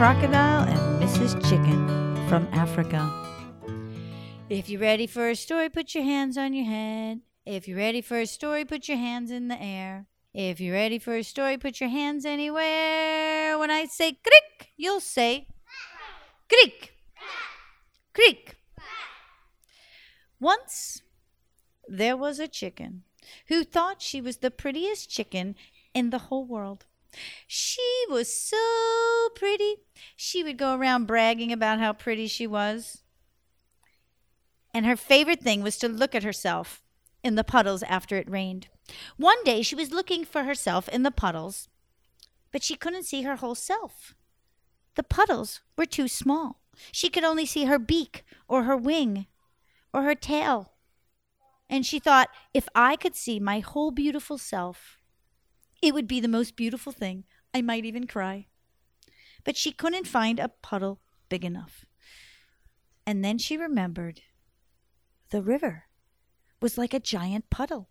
Crocodile and Mrs. Chicken from Africa. If you're ready for a story, put your hands on your head. If you're ready for a story, put your hands in the air. If you're ready for a story, put your hands anywhere. When I say creek, you'll say creek. Creek. Once there was a chicken who thought she was the prettiest chicken in the whole world. She was so pretty. She would go around bragging about how pretty she was. And her favorite thing was to look at herself in the puddles after it rained. One day she was looking for herself in the puddles, but she couldn't see her whole self. The puddles were too small. She could only see her beak or her wing or her tail. And she thought, if I could see my whole beautiful self, it would be the most beautiful thing. I might even cry. But she couldn't find a puddle big enough. And then she remembered the river was like a giant puddle.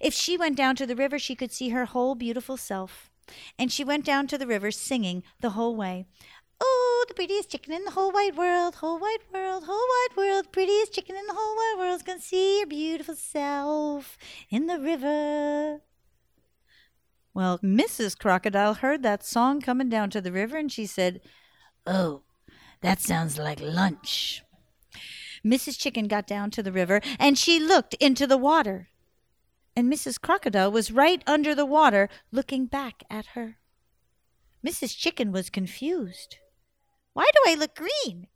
If she went down to the river, she could see her whole beautiful self. And she went down to the river singing the whole way. Oh, the prettiest chicken in the whole wide world, whole wide world, whole wide world, prettiest chicken in the whole wide world's gonna see your beautiful self in the river. Well, Mrs. Crocodile heard that song coming down to the river and she said, Oh, that sounds like lunch. Mrs. Chicken got down to the river and she looked into the water. And Mrs. Crocodile was right under the water looking back at her. Mrs. Chicken was confused. Why do I look green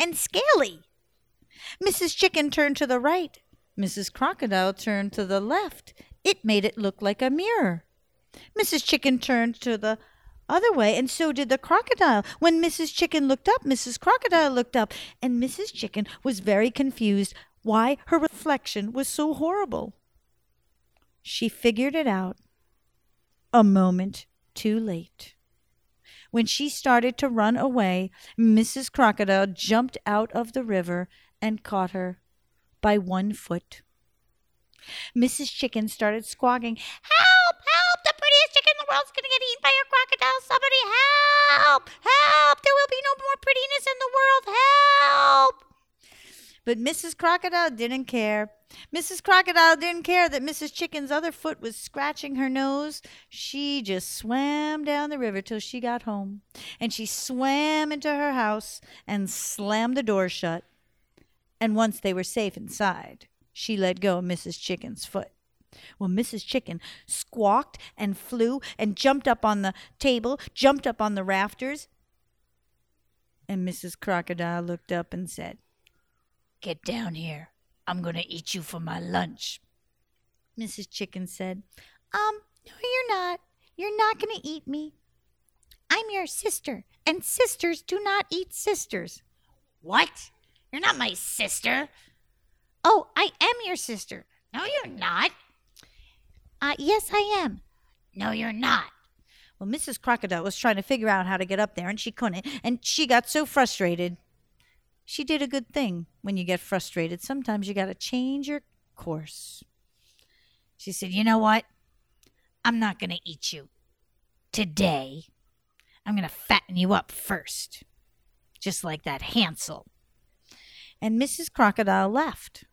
and scaly? Mrs. Chicken turned to the right. Mrs. Crocodile turned to the left. It made it look like a mirror. Mrs. Chicken turned to the other way, and so did the crocodile. When Mrs. Chicken looked up, Mrs. Crocodile looked up, and Mrs. Chicken was very confused why her reflection was so horrible. She figured it out a moment too late. When she started to run away, Mrs. Crocodile jumped out of the river and caught her by one foot. Mrs. Chicken started squawking, Help! Chicken in the world's going to get eaten by a crocodile. Somebody help! Help! There will be no more prettiness in the world. Help! But Mrs. Crocodile didn't care. Mrs. Crocodile didn't care that Mrs. Chicken's other foot was scratching her nose. She just swam down the river till she got home. And she swam into her house and slammed the door shut. And once they were safe inside, she let go of Mrs. Chicken's foot. Well, Mrs. Chicken squawked and flew and jumped up on the table, jumped up on the rafters. And Mrs. Crocodile looked up and said, Get down here. I'm going to eat you for my lunch. Mrs. Chicken said, Um, no, you're not. You're not going to eat me. I'm your sister, and sisters do not eat sisters. What? You're not my sister. Oh, I am your sister. No, you're not. Uh, yes, I am. No, you're not. Well, Mrs. Crocodile was trying to figure out how to get up there, and she couldn't, and she got so frustrated. She did a good thing when you get frustrated. Sometimes you got to change your course. She said, You know what? I'm not going to eat you today. I'm going to fatten you up first, just like that Hansel. And Mrs. Crocodile left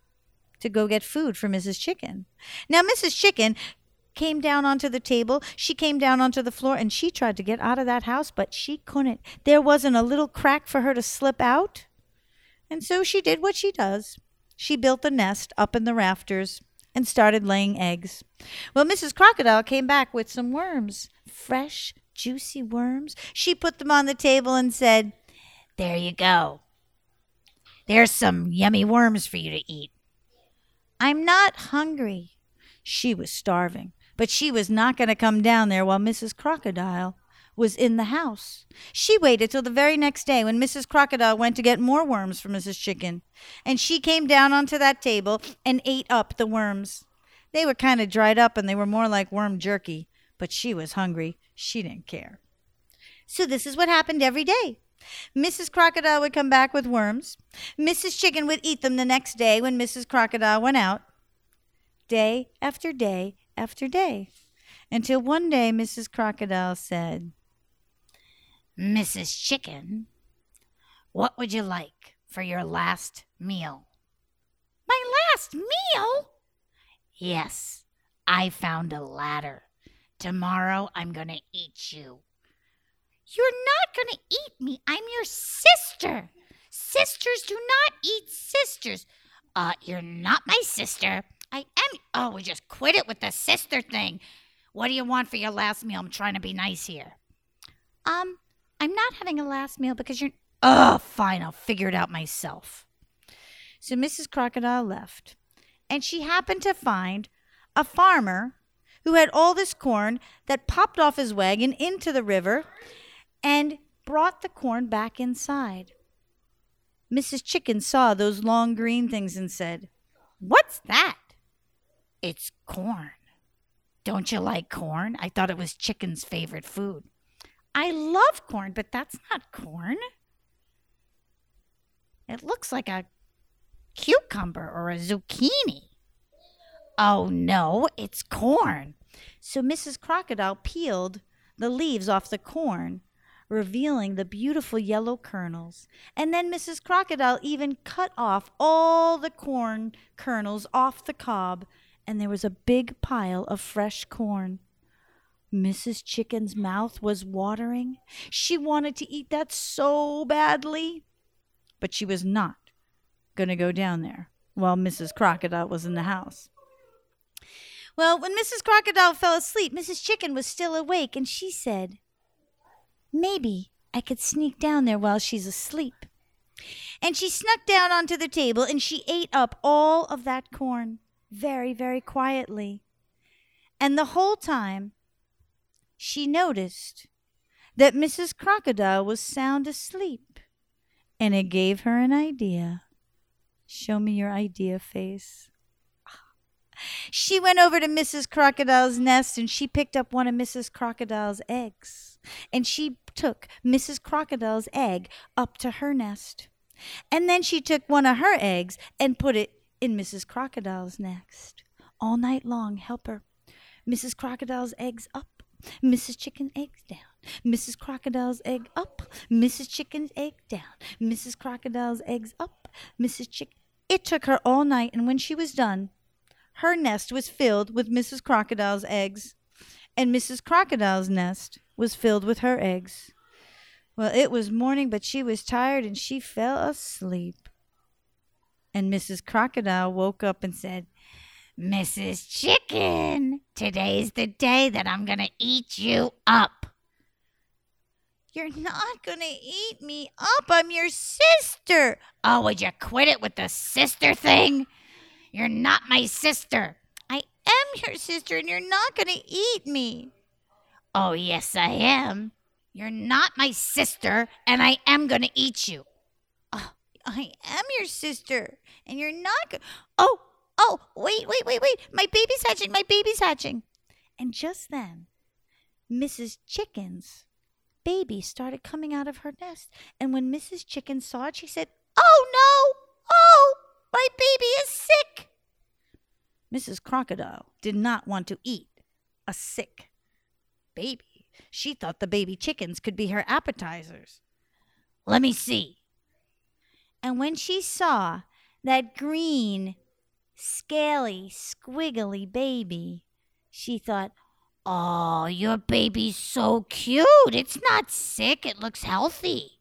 to go get food for Mrs. Chicken. Now, Mrs. Chicken came down onto the table. She came down onto the floor and she tried to get out of that house, but she couldn't. There wasn't a little crack for her to slip out. And so she did what she does. She built a nest up in the rafters and started laying eggs. Well, Mrs. Crocodile came back with some worms, fresh, juicy worms. She put them on the table and said, There you go. There's some yummy worms for you to eat. I'm not hungry. She was starving, but she was not going to come down there while Mrs. Crocodile was in the house. She waited till the very next day when Mrs. Crocodile went to get more worms for Mrs. Chicken, and she came down onto that table and ate up the worms. They were kind of dried up and they were more like worm jerky, but she was hungry. She didn't care. So this is what happened every day. Mrs. Crocodile would come back with worms. Mrs. Chicken would eat them the next day when Mrs. Crocodile went out. Day after day after day. Until one day Mrs. Crocodile said, Mrs. Chicken, what would you like for your last meal? My last meal? Yes, I found a ladder. Tomorrow I'm going to eat you. You're not going to eat me. I'm your sister. Sisters do not eat sisters. Uh, you're not my sister. I am. Oh, we just quit it with the sister thing. What do you want for your last meal? I'm trying to be nice here. Um, I'm not having a last meal because you're. Oh, fine. I'll figure it out myself. So Mrs. Crocodile left, and she happened to find a farmer who had all this corn that popped off his wagon into the river and brought the corn back inside. Mrs. Chicken saw those long green things and said, What's that? It's corn. Don't you like corn? I thought it was chicken's favorite food. I love corn, but that's not corn. It looks like a cucumber or a zucchini. Oh, no, it's corn. So Mrs. Crocodile peeled the leaves off the corn, revealing the beautiful yellow kernels. And then Mrs. Crocodile even cut off all the corn kernels off the cob, and there was a big pile of fresh corn. Mrs. Chicken's mouth was watering. She wanted to eat that so badly. But she was not going to go down there while Mrs. Crocodile was in the house. Well, when Mrs. Crocodile fell asleep, Mrs. Chicken was still awake, and she said, Maybe I could sneak down there while she's asleep. And she snuck down onto the table and she ate up all of that corn very, very quietly. And the whole time, she noticed that Mrs. Crocodile was sound asleep, and it gave her an idea. Show me your idea face. She went over to Mrs. Crocodile's nest and she picked up one of Mrs. Crocodile's eggs. And she took Mrs. Crocodile's egg up to her nest. And then she took one of her eggs and put it in Mrs. Crocodile's nest. All night long, help her. Mrs. Crocodile's eggs up, Mrs. Chicken eggs down. Mrs. Crocodile's egg up. Mrs. Chicken's egg down. Mrs. Crocodile's eggs up. Mrs. Chicken. It took her all night, and when she was done, her nest was filled with Mrs. Crocodile's eggs, and Mrs. Crocodile's nest was filled with her eggs. Well, it was morning, but she was tired and she fell asleep. And Mrs. Crocodile woke up and said, Mrs. Chicken, today's the day that I'm going to eat you up. You're not going to eat me up. I'm your sister. Oh, would you quit it with the sister thing? You're not my sister. I am your sister, and you're not going to eat me. Oh, yes, I am. You're not my sister, and I am going to eat you. I am your sister, and you're not going Oh, oh, wait, wait, wait, wait. My baby's hatching. My baby's hatching. And just then, Mrs. Chicken's baby started coming out of her nest. And when Mrs. Chicken saw it, she said, Oh, no! Oh, my baby is sick. Mrs. Crocodile did not want to eat a sick baby. She thought the baby chickens could be her appetizers. Let me see. And when she saw that green, scaly, squiggly baby, she thought, Oh, your baby's so cute. It's not sick, it looks healthy.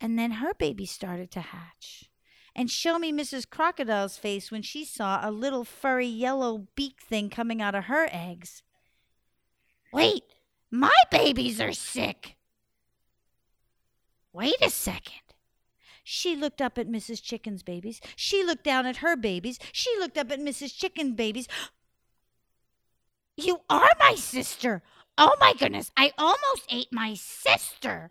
And then her baby started to hatch. And show me Mrs. Crocodile's face when she saw a little furry yellow beak thing coming out of her eggs. Wait, my babies are sick. Wait a second. She looked up at Mrs. Chicken's babies. She looked down at her babies. She looked up at Mrs. Chicken's babies. You are my sister. Oh my goodness, I almost ate my sister.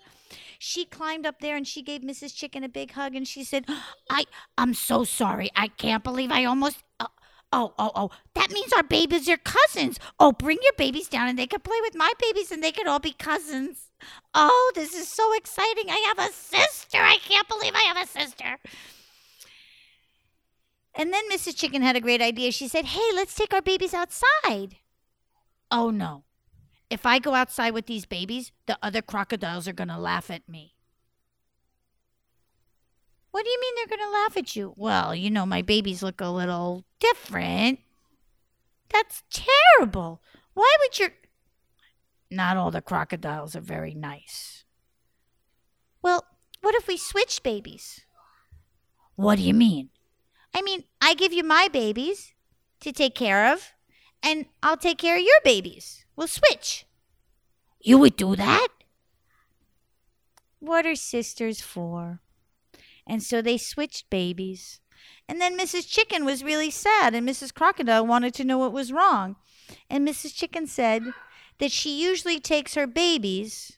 She climbed up there and she gave Mrs. Chicken a big hug and she said, I I'm so sorry. I can't believe I almost uh, Oh, oh, oh. That means our babies are cousins. Oh, bring your babies down and they can play with my babies and they can all be cousins. Oh, this is so exciting. I have a sister. I can't believe I have a sister. And then Mrs. Chicken had a great idea. She said, Hey, let's take our babies outside. Oh, no. if I go outside with these babies, the other crocodiles are going to laugh at me. What do you mean they're going to laugh at you? Well, you know, my babies look a little different. That's terrible. Why would your. Not all the crocodiles are very nice. Well, what if we switch babies? What do you mean? I mean, I give you my babies to take care of, and I'll take care of your babies. We'll switch. You would do that? What are sisters for? And so they switched babies. And then Mrs. Chicken was really sad, and Mrs. Crocodile wanted to know what was wrong. And Mrs. Chicken said that she usually takes her babies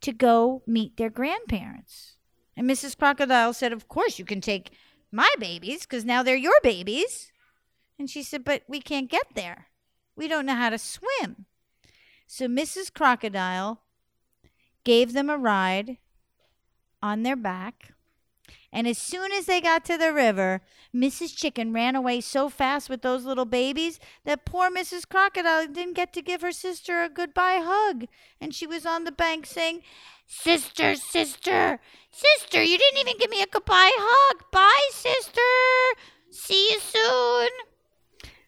to go meet their grandparents. And Mrs. Crocodile said, Of course, you can take my babies because now they're your babies. And she said, But we can't get there. We don't know how to swim. So Mrs. Crocodile gave them a ride on their back. And as soon as they got to the river, Mrs. Chicken ran away so fast with those little babies that poor Mrs. Crocodile didn't get to give her sister a goodbye hug. And she was on the bank saying, Sister, sister, sister, you didn't even give me a goodbye hug. Bye, sister. See you soon.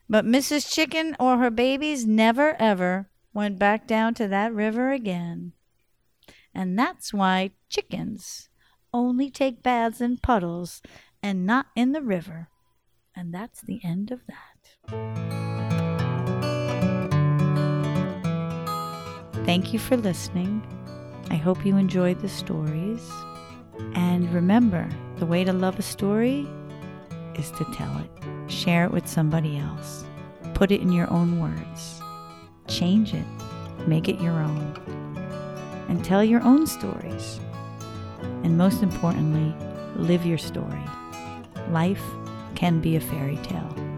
But Mrs. Chicken or her babies never ever went back down to that river again. And that's why chickens only take baths in puddles and not in the river. And that's the end of that. Thank you for listening. I hope you enjoyed the stories. And remember, the way to love a story is to tell it. Share it with somebody else. Put it in your own words. Change it. Make it your own. And tell your own stories. And most importantly, live your story. Life can be a fairy tale.